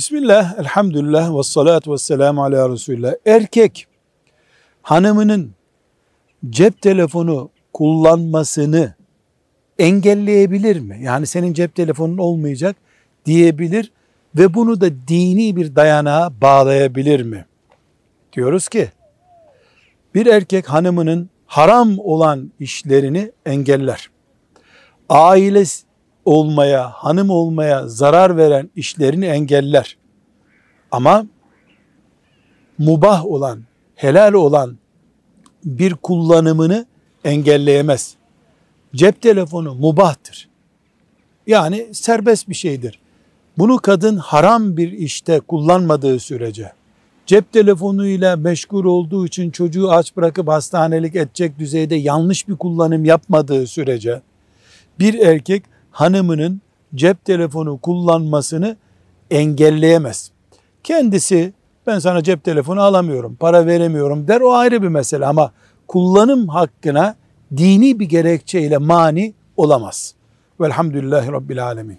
Bismillah, elhamdülillah ve salatu ve selamu ala Resulullah. Erkek hanımının cep telefonu kullanmasını engelleyebilir mi? Yani senin cep telefonun olmayacak diyebilir ve bunu da dini bir dayanağa bağlayabilir mi? Diyoruz ki bir erkek hanımının haram olan işlerini engeller. Aile olmaya, hanım olmaya zarar veren işlerini engeller. Ama mubah olan, helal olan bir kullanımını engelleyemez. Cep telefonu mubahtır. Yani serbest bir şeydir. Bunu kadın haram bir işte kullanmadığı sürece, cep telefonuyla meşgul olduğu için çocuğu aç bırakıp hastanelik edecek düzeyde yanlış bir kullanım yapmadığı sürece, bir erkek hanımının cep telefonu kullanmasını engelleyemez. Kendisi ben sana cep telefonu alamıyorum, para veremiyorum der o ayrı bir mesele ama kullanım hakkına dini bir gerekçeyle mani olamaz. Velhamdülillahi Rabbil Alemin.